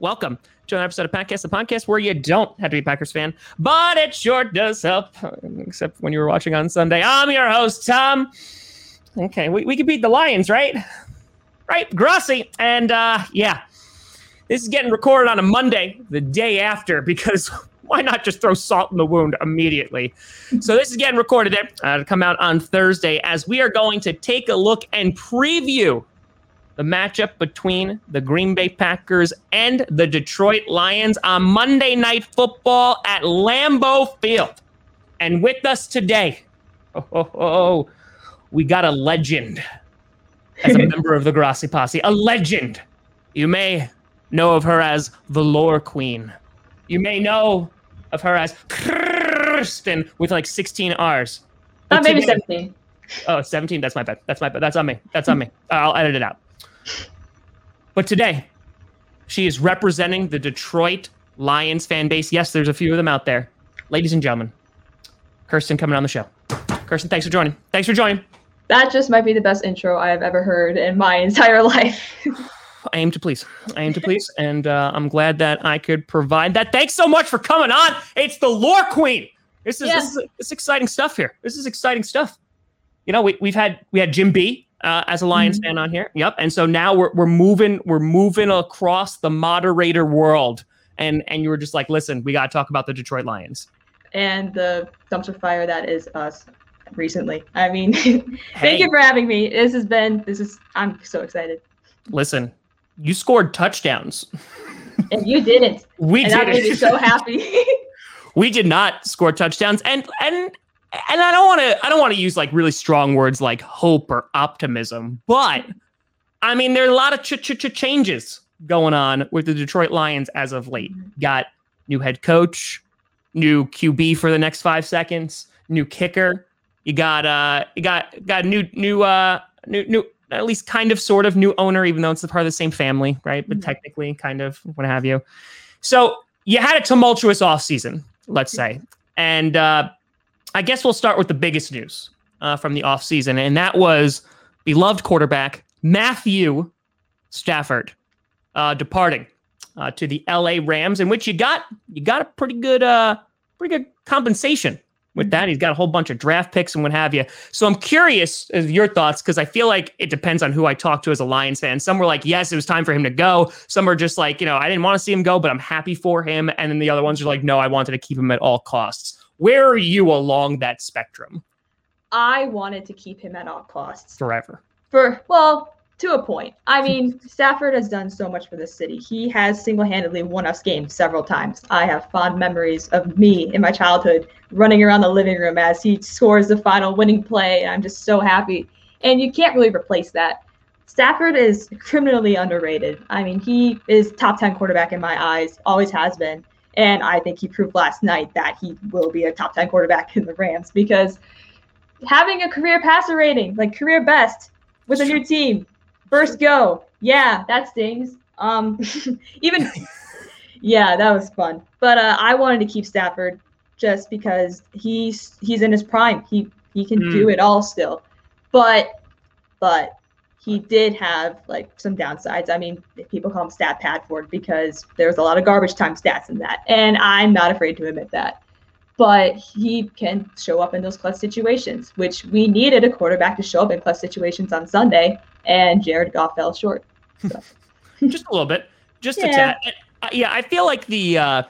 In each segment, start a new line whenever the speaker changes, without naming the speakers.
Welcome to another episode of Podcast, the podcast where you don't have to be a Packers fan, but it sure does help, except when you were watching on Sunday. I'm your host, Tom. Okay, we, we could beat the Lions, right? Right, Grossi. And uh, yeah, this is getting recorded on a Monday, the day after, because why not just throw salt in the wound immediately? So this is getting recorded uh, to come out on Thursday as we are going to take a look and preview the matchup between the Green Bay Packers and the Detroit Lions on Monday Night Football at Lambeau Field. And with us today, oh, oh, oh we got a legend as a member of the Grossi Posse, a legend. You may know of her as the Lore Queen. You may know of her as Kristen with like 16 R's.
Uh, maybe today, 17.
Oh, 17. That's my bad. That's my bad. That's on me. That's on me. I'll edit it out. But today, she is representing the Detroit Lions fan base. Yes, there's a few of them out there. Ladies and gentlemen, Kirsten coming on the show. Kirsten, thanks for joining. Thanks for joining.
That just might be the best intro I have ever heard in my entire life.
I aim to please. I aim to please, and uh, I'm glad that I could provide that. Thanks so much for coming on. It's the Lore Queen. This is, this, is this is exciting stuff here. This is exciting stuff. You know, we, we've had we had Jim B uh, as a Lions mm-hmm. fan on here. Yep. And so now we're we're moving we're moving across the moderator world, and and you were just like, listen, we got to talk about the Detroit Lions
and the dumpster fire that is us recently. I mean, thank hey. you for having me. This has been this is I'm so excited.
Listen, you scored touchdowns.
And you didn't.
we
and
did.
That made me so happy.
we did not score touchdowns, and and and I don't want to I don't want to use like really strong words like hope or optimism, but I mean there are a lot of ch- ch- ch- changes going on with the Detroit Lions as of late. Got new head coach, new QB for the next 5 seconds, new kicker. You got uh you got got new new uh new new at least kind of sort of new owner even though it's the part of the same family, right? But mm-hmm. technically kind of what have you. So, you had a tumultuous off season, let's say. And uh I guess we'll start with the biggest news uh, from the offseason, and that was beloved quarterback Matthew Stafford uh, departing uh, to the LA Rams, in which you got you got a pretty good uh, pretty good compensation with that. He's got a whole bunch of draft picks and what have you. So I'm curious of your thoughts because I feel like it depends on who I talk to as a Lions fan. Some were like, yes, it was time for him to go. Some are just like, you know, I didn't want to see him go, but I'm happy for him. And then the other ones are like, no, I wanted to keep him at all costs. Where are you along that spectrum?
I wanted to keep him at all costs.
Forever.
For, well, to a point. I mean, Stafford has done so much for this city. He has single handedly won us games several times. I have fond memories of me in my childhood running around the living room as he scores the final winning play. And I'm just so happy. And you can't really replace that. Stafford is criminally underrated. I mean, he is top 10 quarterback in my eyes, always has been. And I think he proved last night that he will be a top 10 quarterback in the Rams because having a career passer rating, like career best with a new team, first go, yeah, that stings. Um, even, yeah, that was fun. But uh, I wanted to keep Stafford just because he's he's in his prime. He he can mm. do it all still. But but he did have like some downsides. I mean, people call him stat Padford because there's a lot of garbage time stats in that, and I'm not afraid to admit that. But he can show up in those clutch situations, which we needed a quarterback to show up in clutch situations on Sunday, and Jared Goff fell short. So.
just a little bit, just yeah. a tad. Uh, yeah, I feel like the uh,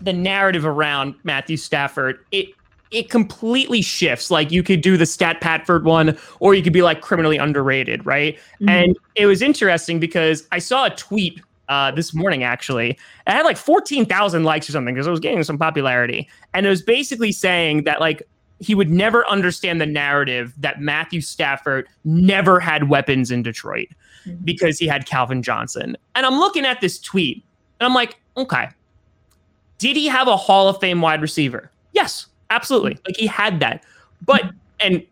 the narrative around Matthew Stafford it it completely shifts. Like you could do the Stat Padford one, or you could be like criminally underrated, right? Mm-hmm. And it was interesting because I saw a tweet uh, this morning actually. It had like 14,000 likes or something because it was getting some popularity. And it was basically saying that like he would never understand the narrative that Matthew Stafford never had weapons in Detroit mm-hmm. because he had Calvin Johnson. And I'm looking at this tweet and I'm like, okay, did he have a Hall of Fame wide receiver? Yes. Absolutely. Mm-hmm. Like he had that. But, and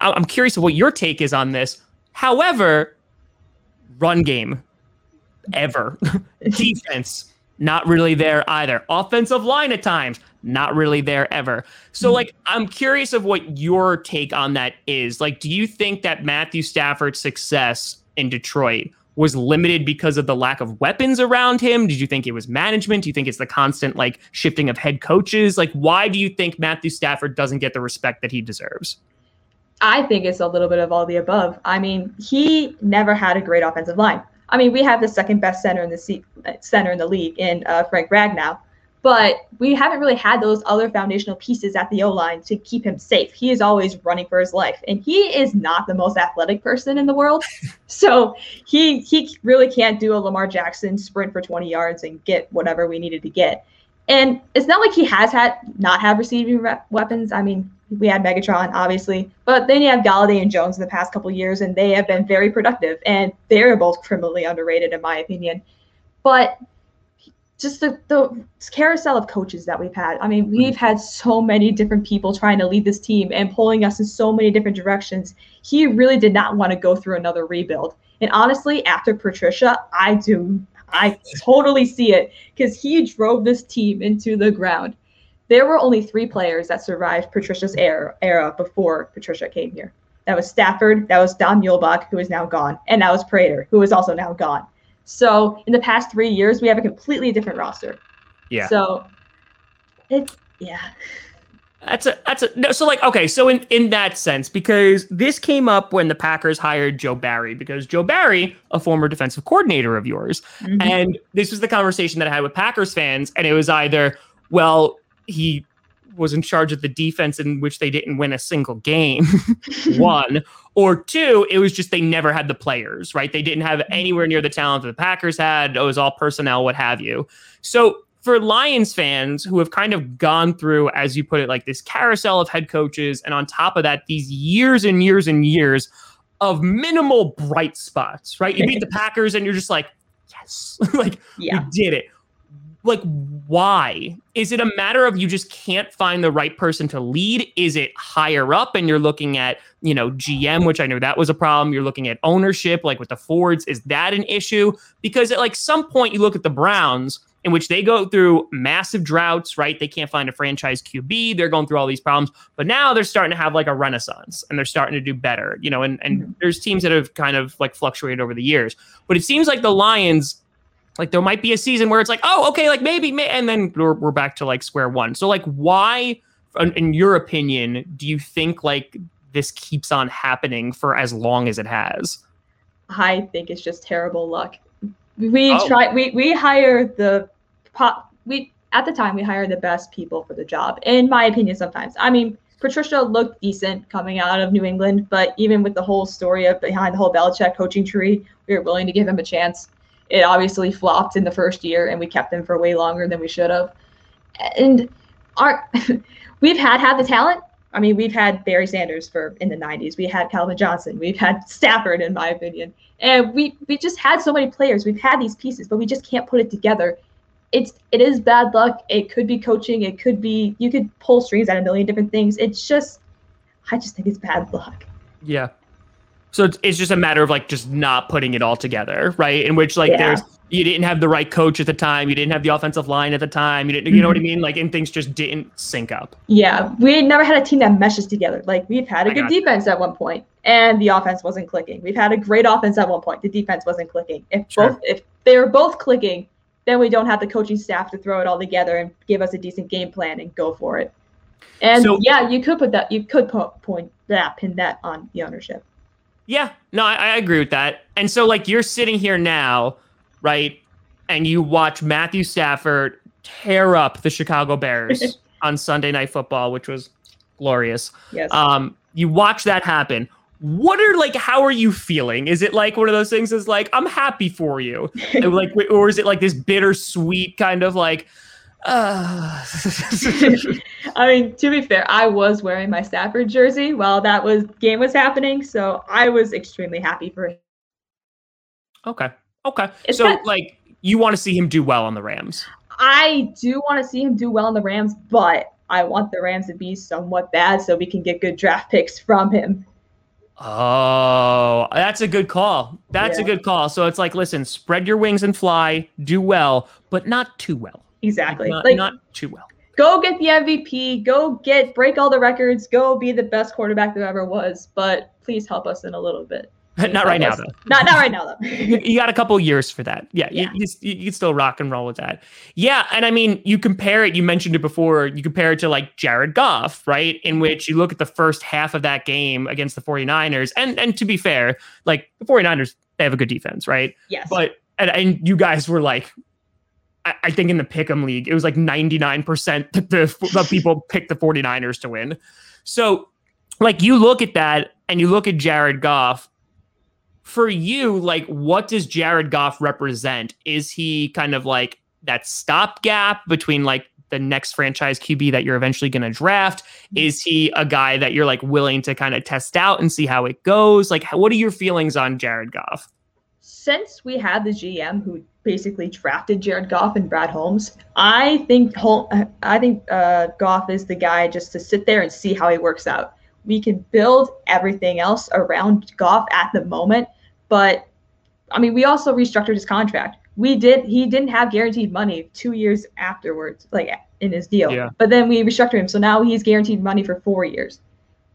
I'm curious of what your take is on this. However, run game, ever. Defense, not really there either. Offensive line at times, not really there ever. So, mm-hmm. like, I'm curious of what your take on that is. Like, do you think that Matthew Stafford's success in Detroit was limited because of the lack of weapons around him? Did you think it was management? Do you think it's the constant like shifting of head coaches? Like, why do you think Matthew Stafford doesn't get the respect that he deserves?
I think it's a little bit of all the above. I mean, he never had a great offensive line. I mean, we have the second best center in the center in the league in uh, Frank Ragnow, but we haven't really had those other foundational pieces at the O line to keep him safe. He is always running for his life, and he is not the most athletic person in the world. so he he really can't do a Lamar Jackson sprint for 20 yards and get whatever we needed to get. And it's not like he has had not have receiving re- weapons. I mean, we had Megatron, obviously, but then you have Golladay and Jones in the past couple years, and they have been very productive, and they're both criminally underrated, in my opinion. But just the, the carousel of coaches that we've had. I mean, we've mm-hmm. had so many different people trying to lead this team and pulling us in so many different directions. He really did not want to go through another rebuild. And honestly, after Patricia, I do I totally see it because he drove this team into the ground. There were only three players that survived Patricia's era, era before Patricia came here. That was Stafford, that was Don Muhlbach, who is now gone, and that was Prater, who is also now gone. So in the past three years, we have a completely different roster.
Yeah.
So it's yeah.
That's a that's a no. So like okay, so in in that sense, because this came up when the Packers hired Joe Barry, because Joe Barry, a former defensive coordinator of yours, mm-hmm. and this was the conversation that I had with Packers fans, and it was either well he was in charge of the defense in which they didn't win a single game, one, or two, it was just they never had the players, right? They didn't have anywhere near the talent that the Packers had. It was all personnel, what have you. So for Lions fans who have kind of gone through, as you put it, like this carousel of head coaches, and on top of that, these years and years and years of minimal bright spots, right? You beat the Packers and you're just like, yes, like yeah. we did it. Like, why? Is it a matter of you just can't find the right person to lead? Is it higher up and you're looking at, you know, GM, which I know that was a problem. You're looking at ownership, like with the Fords. Is that an issue? Because at like some point you look at the Browns in which they go through massive droughts, right? They can't find a franchise QB. They're going through all these problems, but now they're starting to have like a renaissance and they're starting to do better, you know. And and mm-hmm. there's teams that have kind of like fluctuated over the years, but it seems like the Lions, like there might be a season where it's like, oh, okay, like maybe, may, and then we're, we're back to like square one. So like, why, in your opinion, do you think like this keeps on happening for as long as it has?
I think it's just terrible luck we oh. try we we hire the pop we at the time we hire the best people for the job in my opinion sometimes i mean patricia looked decent coming out of new england but even with the whole story of behind the whole Belichick coaching tree we were willing to give him a chance it obviously flopped in the first year and we kept him for way longer than we should have and our we've had had the talent I mean, we've had Barry Sanders for in the 90s. We had Calvin Johnson. We've had Stafford, in my opinion. And we we just had so many players. We've had these pieces, but we just can't put it together. It's it is bad luck. It could be coaching. It could be you could pull strings at a million different things. It's just I just think it's bad luck.
Yeah. So it's, it's just a matter of like just not putting it all together, right? In which like yeah. there's you didn't have the right coach at the time, you didn't have the offensive line at the time, you didn't you know what I mm-hmm. mean? Like and things just didn't sync up.
Yeah, we never had a team that meshes together. Like we've had a I good defense at one point and the offense wasn't clicking. We've had a great offense at one point, the defense wasn't clicking. If sure. both if they were both clicking, then we don't have the coaching staff to throw it all together and give us a decent game plan and go for it. And so, yeah, you could put that you could put point that pin that on the ownership.
Yeah, no, I, I agree with that. And so, like, you're sitting here now, right? And you watch Matthew Stafford tear up the Chicago Bears on Sunday Night Football, which was glorious.
Yes.
Um, you watch that happen. What are like? How are you feeling? Is it like one of those things? Is like I'm happy for you, like, or is it like this bittersweet kind of like? Uh.
I mean, to be fair, I was wearing my Stafford jersey while that was game was happening, so I was extremely happy for him.
Okay. Okay. It's so like you want to see him do well on the Rams.
I do want to see him do well on the Rams, but I want the Rams to be somewhat bad so we can get good draft picks from him.
Oh, that's a good call. That's yeah. a good call. So it's like, listen, spread your wings and fly, do well, but not too well.
Exactly.
Not, like, not too well.
Go get the MVP. Go get break all the records. Go be the best quarterback there ever was. But please help us in a little bit.
not right now though.
Not not right now though.
you got a couple years for that. Yeah,
Yeah.
You, you, you can still rock and roll with that. Yeah, and I mean, you compare it. You mentioned it before. You compare it to like Jared Goff, right? In which you look at the first half of that game against the 49ers, and and to be fair, like the 49ers, they have a good defense, right?
yes.
But and, and you guys were like. I think in the Pick'em League, it was like 99% that the, the people picked the 49ers to win. So, like, you look at that and you look at Jared Goff, for you, like, what does Jared Goff represent? Is he kind of like that stopgap between like the next franchise QB that you're eventually going to draft? Is he a guy that you're like willing to kind of test out and see how it goes? Like, what are your feelings on Jared Goff?
Since we had the GM who basically drafted Jared Goff and Brad Holmes, I think Hol- I think uh, Goff is the guy just to sit there and see how he works out. We can build everything else around Goff at the moment, but I mean, we also restructured his contract. We did. He didn't have guaranteed money two years afterwards, like in his deal.
Yeah.
But then we restructured him, so now he's guaranteed money for four years.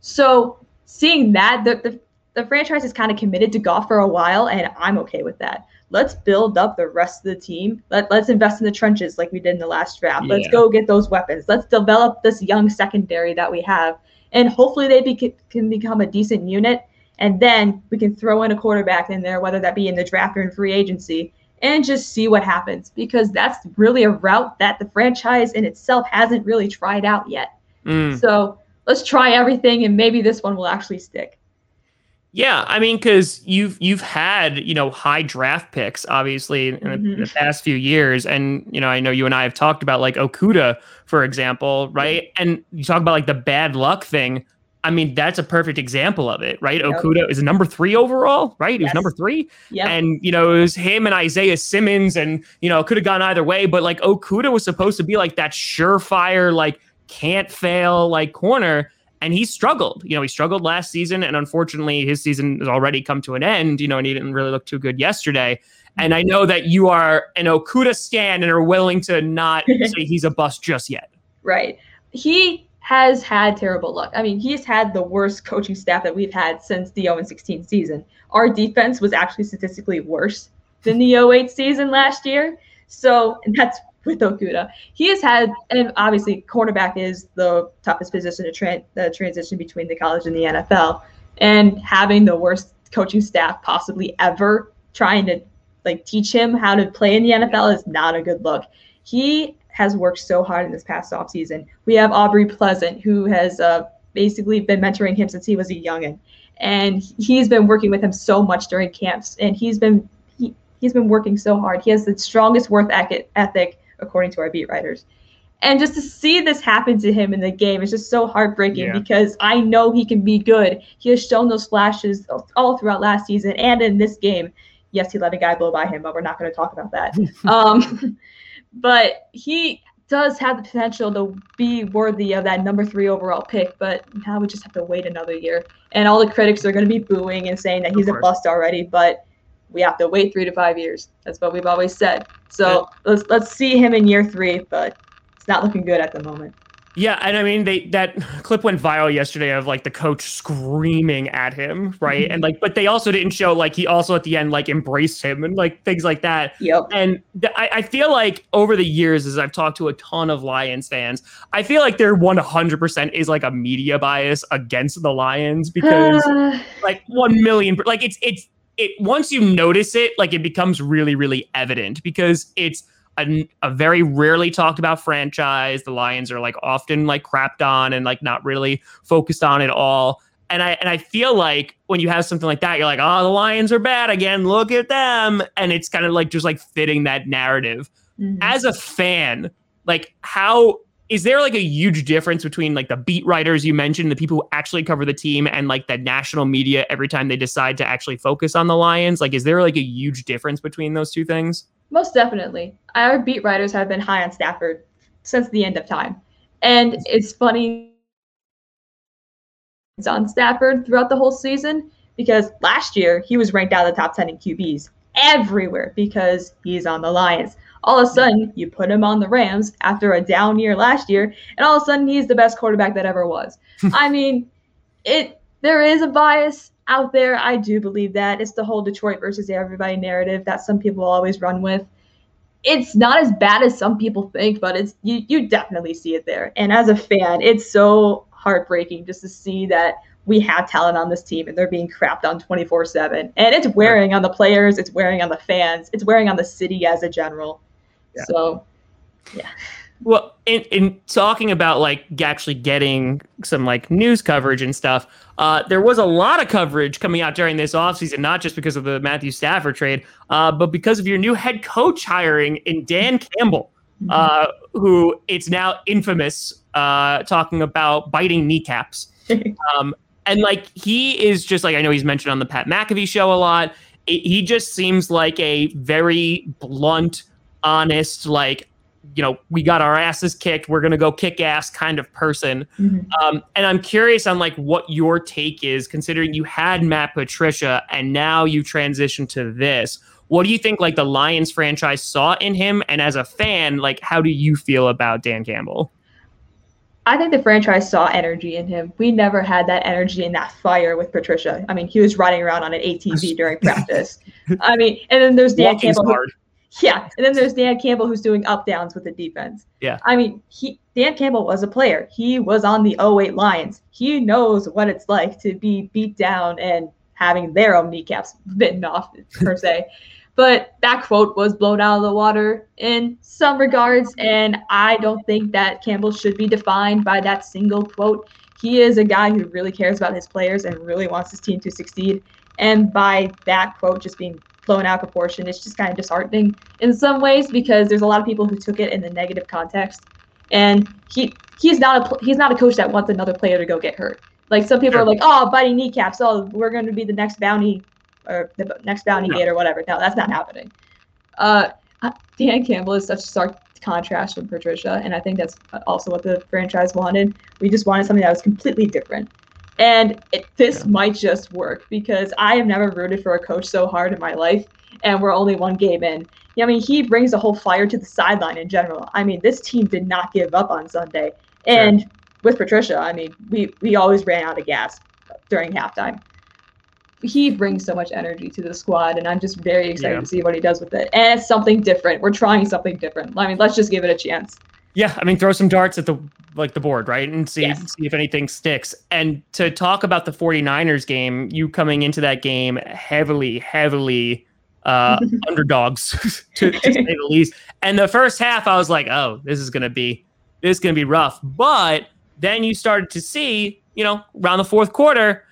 So seeing that, the the, the franchise is kind of committed to Goff for a while, and I'm okay with that. Let's build up the rest of the team. Let, let's invest in the trenches like we did in the last draft. Let's go get those weapons. Let's develop this young secondary that we have, and hopefully they be, can become a decent unit. And then we can throw in a quarterback in there, whether that be in the draft or in free agency, and just see what happens because that's really a route that the franchise in itself hasn't really tried out yet.
Mm.
So let's try everything, and maybe this one will actually stick.
Yeah, I mean, because you've you've had you know high draft picks, obviously, in, the, in the
Mhm.
past few years, and you know I know you and I have talked about like Okudah, for example, right? And you talk about like the bad luck thing. I mean, that's a perfect example of it, right?
Yep.
Okudah is number three overall, right? He was number three,
Yeah.
and you know it was him and Isaiah Simmons, and you know it could have gone either way, but like Okudah was supposed to be like that surefire, like can't fail, like corner, and he struggled. You know, he struggled last season, and unfortunately, his season has already come to an end. You know, and he didn't really look too good yesterday. And I know that you are an Okudah stan and are willing to not say he's a bust just yet.
Right. He has had terrible luck. I mean, he's had the worst coaching staff that we've had since the 0 16 season. Our defense was actually statistically worse than the 08 season last year. So, that's with Okudah. He has had, and obviously, quarterback is the toughest position to tra- the transition between the college and the NFL. And having the worst coaching staff possibly ever trying to like teach him how to play in the NFL is not a good look. He has worked so hard in this past offseason. We have Aubrey Pleasant, who has uh, basically been mentoring him since he was a youngin, and he's been working with him so much during camps, and he's been he, he's been working so hard. He has the strongest work ethic according to our beat writers. And just to see this happen to him in the game is just so heartbreaking
Yeah.
because I know he can be good. He has shown those flashes all throughout last season and in this game. Yes, he let a guy blow by him, but we're not going to talk about that. um, but he does have the potential to be worthy of that number three overall pick. But now we just have to wait another year. And all the critics are going to be booing and saying that he's a bust already. But we have to wait three to five years. That's what we've always said. So let's let's see him in year three, but it's not looking good at the moment.
Yeah, and I mean they that clip went viral yesterday of like the coach screaming at him, right? Mm-hmm. And like, but they also didn't show like he also at the end like embraced him and like things like that.
Yep.
And th- I, I feel like over the years, as I've talked to a ton of Lions fans, I feel like there 100% is like a media bias against the Lions because like 1 million, like it's, it's, it, once you notice it, like it becomes really, really evident because it's a, a very rarely talked about franchise. The Lions are like often like crapped on and like not really focused on at all. And I and I feel like when you have something like that, you're like, oh, the Lions are bad again. Look at them, and it's kind of like just like fitting that narrative.
mhm.
As a fan, like how is there like a huge difference between like the beat writers you mentioned, the people who actually cover the team, and like the national media every time they decide to actually focus on the Lions? Like, is there like a huge difference between those two things?
Most definitely. Our beat writers have been high on Stafford since the end of time. And it's funny it's on Stafford throughout the whole season because last year he was ranked out of the top 10 in QBs everywhere because he's on the Lions. All of a sudden, you put him on the Rams after a down year last year, and all of a sudden he's the best quarterback that ever was. I mean, it there is a bias, out there, I do believe that it's the whole Detroit versus everybody narrative that some people always run with. It's not as bad as some people think, but it's you you definitely see it there. And as a fan, it's so heartbreaking just to see that we have talent on this team and they're being crapped on 24/7. And it's wearing on the players, it's wearing on the fans, it's wearing on the city as a general. Yeah. So, yeah.
Well, in, in talking about like actually getting some like news coverage and stuff, uh, there was a lot of coverage coming out during this offseason, not just because of the Matthew Stafford trade, uh, but because of your new head coach hiring in Dan Campbell, mm-hmm. uh, who it's now infamous uh, talking about biting kneecaps. um, and like he is just like I know he's mentioned on the Pat McAfee show a lot. It, he just seems like a very blunt, honest, like you know, we got our asses kicked. We're gonna go kick ass kind of person. Mm-hmm. Um, and I'm curious on like what your take is, considering you had Matt Patricia and now you transition to this. What do you think like the Lions franchise saw in him? And as a fan, like how do you feel about Dan Campbell?
I think the franchise saw energy in him. We never had that energy and that fire with Patricia. I mean, he was riding around on an ATV during practice. I mean, and then there's Dan Walking's Campbell. Who, yeah, and then there's Dan Campbell who's doing up downs with the defense.
Yeah.
I mean, he Dan Campbell was a player. He was on the 08 Lions. He knows what it's like to be beat down and having their own kneecaps bitten off per se. But that quote was blown out of the water in some regards, and I don't think that Campbell should be defined by that single quote. He is a guy who really cares about his players and really wants his team to succeed. And by that quote just being blown out of proportion, it's just kind of disheartening in some ways because there's a lot of people who took it in the negative context. And he he's not a he's not a coach that wants another player to go get hurt. Like some people sure. are like, oh, biting kneecaps. Oh, we're going to be the next bounty or the next bounty no. gate or whatever. No, that's not happening. Uh, Dan Campbell is such a stark contrast from Patricia, and I think that's also what the franchise wanted. We just wanted something that was completely different. And it, this yeah. might just work because I have never rooted for a coach so hard in my life, and we're only one game in. Yeah, I mean, he brings a whole fire to the sideline in general. I mean, this team did not give up on Sunday, and sure. with Patricia, I mean, we we always ran out of gas during halftime he brings so much energy to the squad, and I'm just very excited yeah. to see what he does with it. And it's something different. We're trying something different. I mean, let's just give it a chance.
Yeah, I mean, throw some darts at the like the board, right, and see yes. see if anything sticks. And to talk about the 49ers game, you coming into that game heavily, heavily uh, underdogs to, to say the least. And the first half, I was like, oh, this is gonna be this is gonna be rough. But then you started to see, you know, around the fourth quarter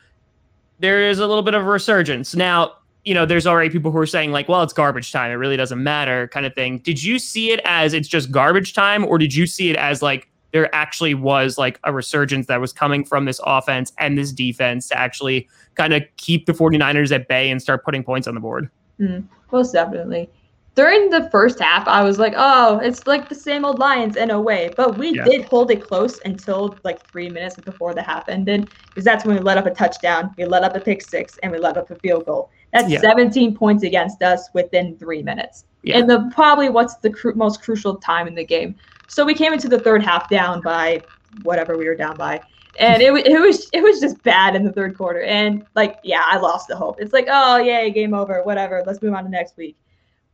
there is a little bit of a resurgence. Now, you know, there's already people who are saying, like, well, it's garbage time. It really doesn't matter, kind of thing. Did you see it as it's just garbage time, or did you see it as like there actually was like a resurgence that was coming from this offense and this defense to actually kind of keep the 49ers at bay and start putting points on the board?
Mm, most definitely during the first half, I was like, oh, it's like the same old Lions in a way. But we yeah. did hold it close until like three minutes before the half ended, because that's when we let up a touchdown, we let up a pick six, and we let up a field goal. That's yeah. 17 points against us within three minutes. Yeah. And the probably what's the cru- most crucial time in the game. So we came into the third half down by whatever we were down by. And it, it was it was just bad in the third quarter. And like, yeah, I lost the hope. It's like, oh, yay, game over, whatever. Let's move on to next week.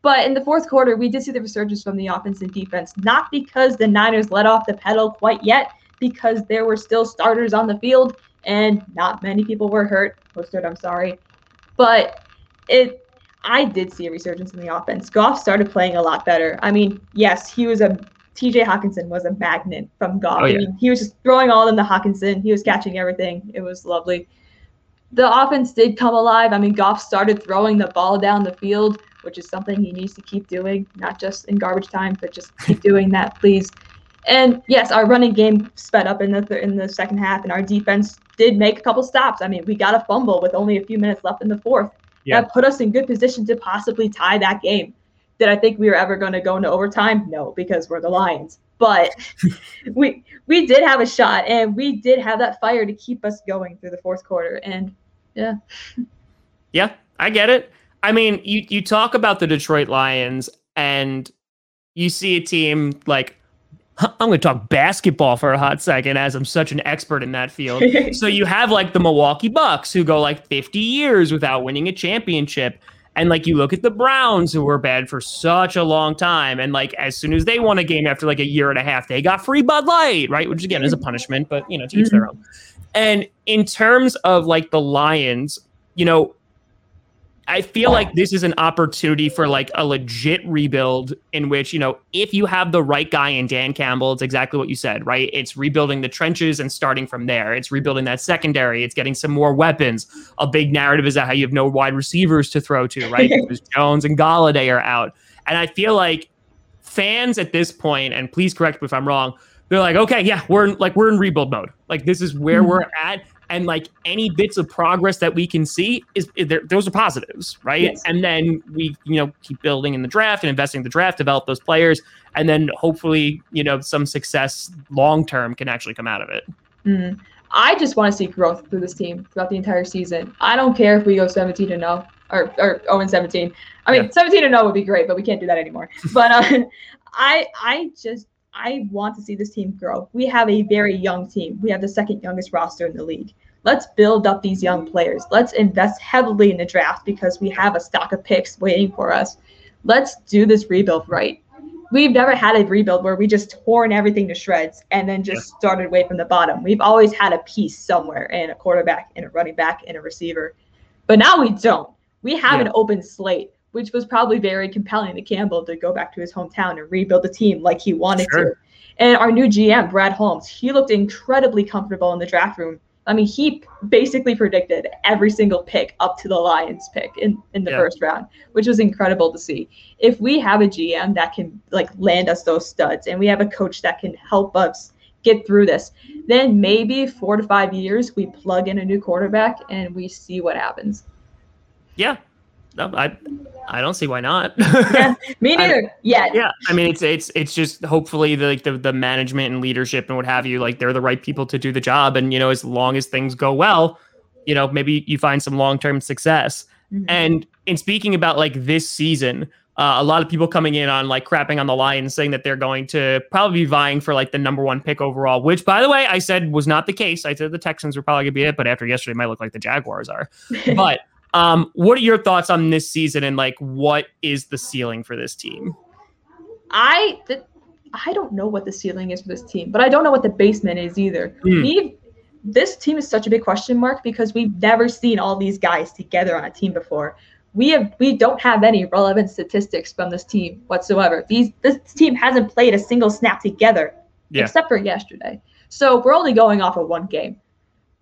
But in the fourth quarter, we did see the resurgence from the offense and defense, not because the Niners let off the pedal quite yet, because there were still starters on the field and not many people were hurt. Posted, I'm sorry. But it I did see a resurgence in the offense. Goff started playing a lot better. I mean, yes, he was a TJ Hockenson was a magnet from Goff. Oh, yeah. I mean, he was just throwing all in the Hawkinson. He was catching everything. It was lovely. The offense did come alive. I mean, Goff started throwing the ball down the field which is something he needs to keep doing, not just in garbage time, but just keep doing that, please. And yes, our running game sped up in the th- in the second half, and our defense did make a couple stops. I mean, we got a fumble with only a few minutes left in the fourth. Yeah. That put us in good position to possibly tie that game. Did I think we were ever going to go into overtime? No, because we're the Lions. But we we did have a shot, and we did have that fire to keep us going through the fourth quarter. And yeah,
yeah, I get it. I mean, you you talk about the Detroit Lions and you see a team like I'm going to talk basketball for a hot second as I'm such an expert in that field. so you have like the Milwaukee Bucks who go like 50 years without winning a championship. And like you look at the Browns who were bad for such a long time. And like as soon as they won a game after like a year and a half, they got free Bud Light, right? Which again is a mm-hmm. punishment, but you know, to each mm-hmm. their own. And in terms of like the Lions, you know, I feel like this is an opportunity for like a legit rebuild in which, you know, if you have the right guy in Dan Campbell, it's exactly what you said, right? It's rebuilding the trenches and starting from there. It's rebuilding that secondary. It's getting some more weapons. A big narrative is that how you have no wide receivers to throw to, right? because Jones and Golladay are out. And I feel like fans at this point, and please correct me if I'm wrong, they're like, okay, yeah, we're in, like we're in rebuild mode. Like this is where mm-hmm. we're at, and like any bits of progress that we can see is, is there, those are positives, right? Yes. And then we you know keep building in the draft and investing in the draft, develop those players, and then hopefully you know some success long term can actually come out of it.
Mm. I just want to see growth through this team throughout the entire season. I don't care if we go 17 to 0 or or 0 and 17. I mean, yeah. 17 to 0 would be great, but we can't do that anymore. but uh, I I just I want to see this team grow. We have a very young team. We have the second youngest roster in the league. Let's build up these young players. Let's invest heavily in the draft because we have a stock of picks waiting for us. Let's do this rebuild right. We've never had a rebuild where we just torn everything to shreds and then just started way from the bottom. We've always had a piece somewhere in a quarterback, in a running back, in a receiver. But now we don't. We have yeah. an open slate which was probably very compelling to Campbell to go back to his hometown and rebuild the team like he wanted sure. to. And our new GM, Brad Holmes, he looked incredibly comfortable in the draft room. I mean, he basically predicted every single pick up to the Lions pick in, in the yeah. first round, which was incredible to see. If we have a GM that can like land us those studs and we have a coach that can help us get through this, then maybe four to five years we plug in a new quarterback and we see what happens.
Yeah, no, I I don't see why not.
yeah, me neither. yeah.
Yeah. I mean, it's it's it's just hopefully the like the, the management and leadership and what have you, like they're the right people to do the job. And you know, as long as things go well, you know, maybe you find some long term success. Mm-hmm. And in speaking about like this season, uh, a lot of people coming in on like crapping on the Lions, saying that they're going to probably be vying for like the number one pick overall, which by the way, I said was not the case. I said the Texans were probably gonna be it, but after yesterday, it might look like the Jaguars are. but um, what are your thoughts on this season and like what is the ceiling for this team?
I th- I don't know what the ceiling is for this team, but I don't know what the basement is either. Mm. We this team is such a big question mark because we've never seen all these guys together on a team before. We have we don't have any relevant statistics from this team whatsoever. These this team hasn't played a single snap together yeah. except for yesterday. So we're only going off of one game.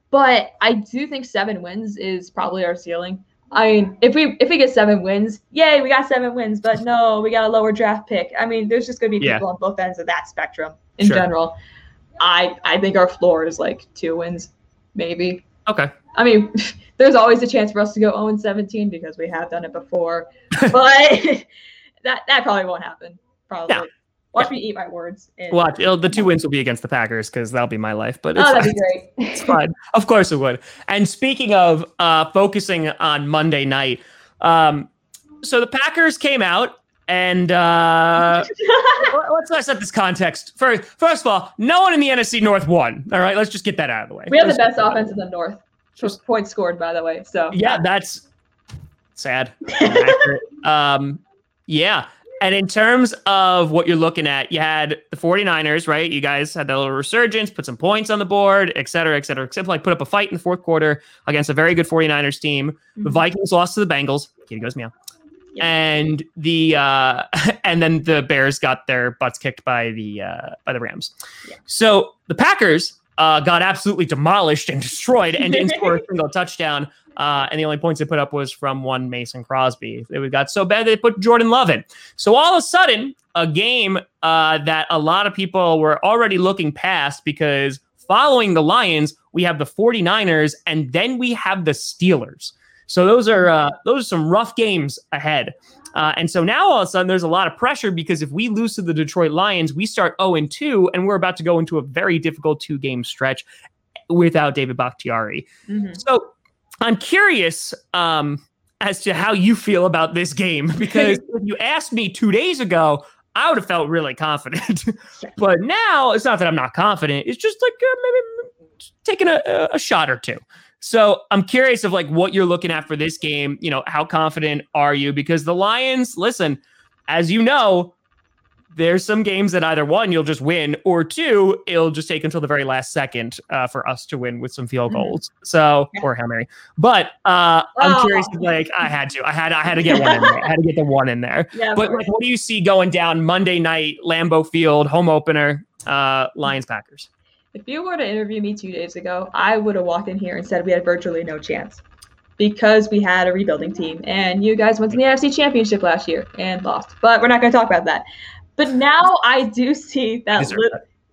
But I do think seven wins is probably our ceiling. I mean, if we if we get seven wins, yay, we got seven wins. But no, we got a lower draft pick. I mean, there's just gonna be people yeah. on both ends of that spectrum in sure. general. I I think our floor is like two wins, maybe.
Okay.
I mean, there's always a chance for us to go 0 17 because we have done it before, but that that probably won't happen. Probably. Watch me eat my words.
Watch. the two wins will be against the Packers because that'll be my life. But
oh, that'd fine. be great.
it's fine. Of course it would. And speaking of uh, focusing on Monday night, um, so the Packers came out and uh, let's set this context. First, first of all, no one in the NFC North won. All right, let's just get that out of the way.
We have the best offense in the North. Just points scored, by the way. So
yeah, that's sad. um, yeah. And in terms of what you're looking at, you had the 49ers, right? You guys had that little resurgence, put some points on the board, et cetera, et cetera, except like put up a fight in the fourth quarter against a very good 49ers team. Mm-hmm. The Vikings lost to the Bengals. Kitty goes meow. Yeah. And the uh and then the Bears got their butts kicked by the uh by the Rams. Yeah. So the Packers uh, got absolutely demolished and destroyed and didn't score a single touchdown. Uh, and the only points they put up was from one Mason Crosby. It got so bad they put Jordan Love in. So all of a sudden, a game uh, that a lot of people were already looking past because following the Lions, we have the 49ers and then we have the Steelers. So those are uh, those are some rough games ahead. Uh, and so now all of a sudden there's a lot of pressure because if we lose to the Detroit Lions, we start 0 and 2, and we're about to go into a very difficult two game stretch without David Bakhtiari. Mm-hmm. So I'm curious um, as to how you feel about this game because if you asked me two days ago, I would have felt really confident. but now it's not that I'm not confident. It's just like uh, maybe taking a, a shot or two. So I'm curious of like what you're looking at for this game. You know, how confident are you? Because the Lions, listen, as you know, there's some games that either one you'll just win or two it'll just take until the very last second uh, for us to win with some field mm-hmm. goals so or Hail Mary but uh, i'm oh. curious like i had to i had i had to get one in there i had to get the one in there yeah, but like what do you see going down monday night lambeau field home opener uh, lions packers
if you were to interview me two days ago i would have walked in here and said we had virtually no chance because we had a rebuilding team and you guys went to the NFC championship last year and lost. But we're not going to talk about that. But now I do see that.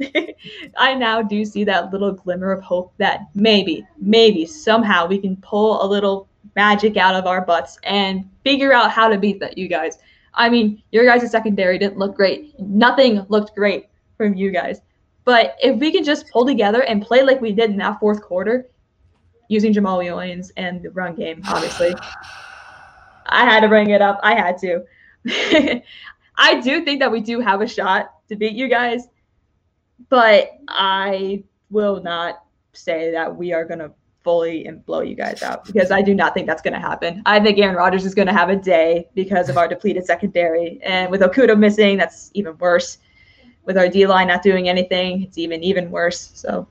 Li- I now do see that little glimmer of hope that maybe, maybe somehow we can pull a little magic out of our butts and figure out how to beat that. You guys. I mean, your guys' secondary didn't look great. Nothing looked great from you guys. But if we can just pull together and play like we did in that fourth quarter, using Jamaal Williams and the run game, obviously. I had to bring it up. I had to. I do think that we do have a shot to beat you guys, but I will not say that we are going to fully and blow you guys out because I do not think that's going to happen. I think Aaron Rodgers is going to have a day because of our depleted secondary, and with Okudah missing, that's even worse. With our D line not doing anything, it's even even worse. So,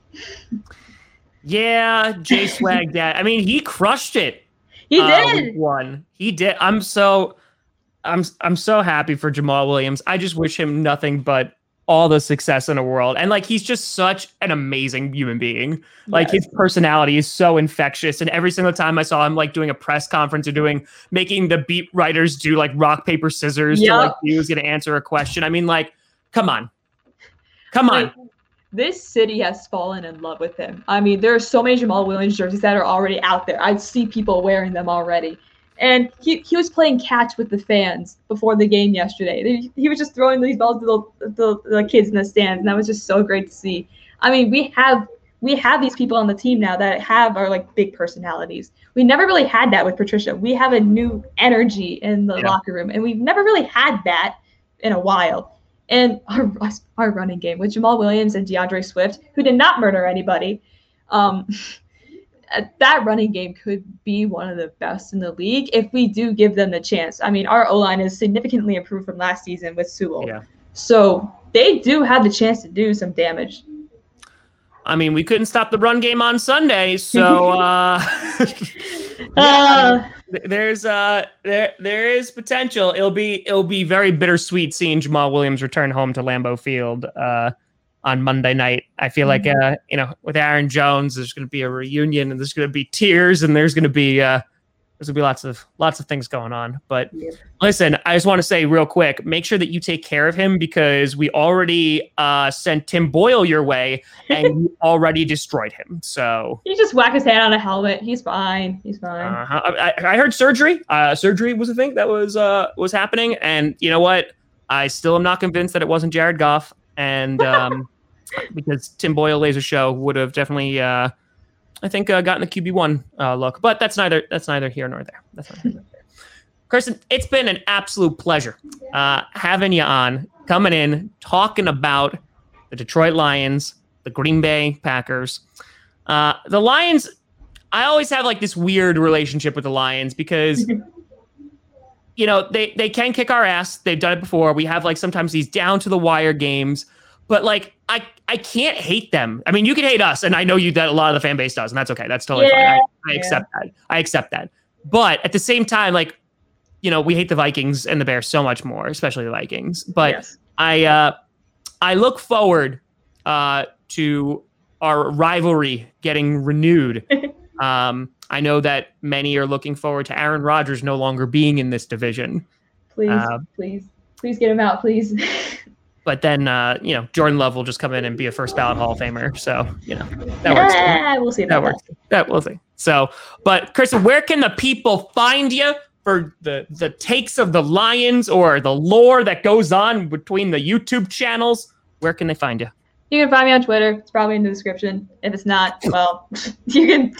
yeah, Jay Swag, that I mean, he crushed it.
He uh, did
one. He did. I'm so I'm I'm so happy for Jamaal Williams. I just wish him nothing but all the success in the world. And like he's just such an amazing human being. Like yes. his personality is so infectious. And every single time I saw him like doing a press conference or doing making the beat writers do like rock, paper, scissors yep. to like he was gonna answer a question. I mean, like, come on. Come on. Like,
this city has fallen in love with him. I mean, there are so many Jamaal Williams jerseys that are already out there. I see people wearing them already. And he, he was playing catch with the fans before the game yesterday. He was just throwing these balls to the, the, the kids in the stands, and that was just so great to see. I mean, we have we have these people on the team now that have our like big personalities. We never really had that with Patricia. We have a new energy in the yeah. locker room, and we've never really had that in a while. And our our running game with Jamaal Williams and D'Andre Swift, who did not murder anybody, um, that running game could be one of the best in the league if we do give them the chance. I mean, our O line is significantly improved from last season with Sewell. Yeah. So they do have the chance to do some damage.
I mean, we couldn't stop the run game on Sunday, so uh, yeah, uh, there's uh there there is potential. It'll be it'll be very bittersweet seeing Jamaal Williams return home to Lambeau Field. Uh, on Monday night. I feel like mm-hmm. uh, you know, with Aaron Jones, there's going to be a reunion, and there's going to be tears, and there's going to be uh, to be lots of lots of things going on. But yeah. listen, I just want to say real quick, make sure that you take care of him because we already uh, sent Tim Boyle your way, and you already destroyed him. So
he just whacked his hand on a helmet. He's fine. He's fine.
Uh-huh. I, I, heard surgery. Uh, surgery was a thing that was uh, was happening, and you know what? I still am not convinced that it wasn't Jared Goff. And um, because Tim Boyle laser show would have definitely, uh, I think, uh, gotten the QB one uh, look. But that's neither that's neither here nor there. That's not there. Kirsten, it's been an absolute pleasure uh, having you on, coming in, talking about the Detroit Lions, the Green Bay Packers. Uh, the Lions, I always have like this weird relationship with the Lions because you know they they can kick our ass. They've done it before. We have like sometimes these down to the wire games but like I I can't hate them. I mean, you can hate us, and I know you that a lot of the fan base does, and that's okay. That's totally yeah, fine. I, I accept that. I accept that. But at the same time, like you know, we hate the Vikings and the Bears so much more, especially the Vikings. But yes. I uh, I look forward uh, to our rivalry getting renewed. um, I know that many are looking forward to Aaron Rodgers no longer being in this division.
Please, uh, please, please get him out, please.
but then uh, you know Jordan Love will just come in and be a first ballot Hall of Famer. So you know that works.
Yeah, we'll see.
That works. That we'll see. So, but Kristen, where can the people find you for the the takes of the Lions or the lore that goes on between the YouTube channels? Where can they find you?
You can find me on Twitter. It's probably in the description. If it's not, well, you can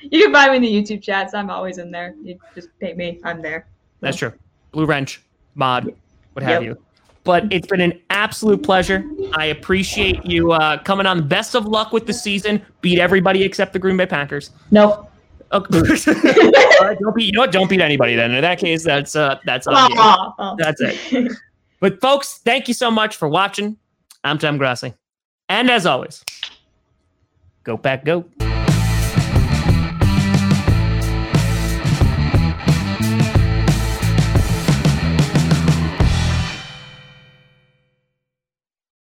you can find me in the YouTube chats. I'm always in there. You just pay me. I'm there.
That's true. Blue Wrench, mod, what have yep. you. But it's been an absolute pleasure. I appreciate you uh, coming on. Best of luck with the season. Beat everybody except the Green Bay Packers.
Nope.
Okay. Right, don't beat. You know what? Don't beat anybody. Then in that case, that's uh, that's on.
Oh, oh.
That's it. But folks, thank you so much for watching. I'm Tom Grossi, and as always, go Pack, go.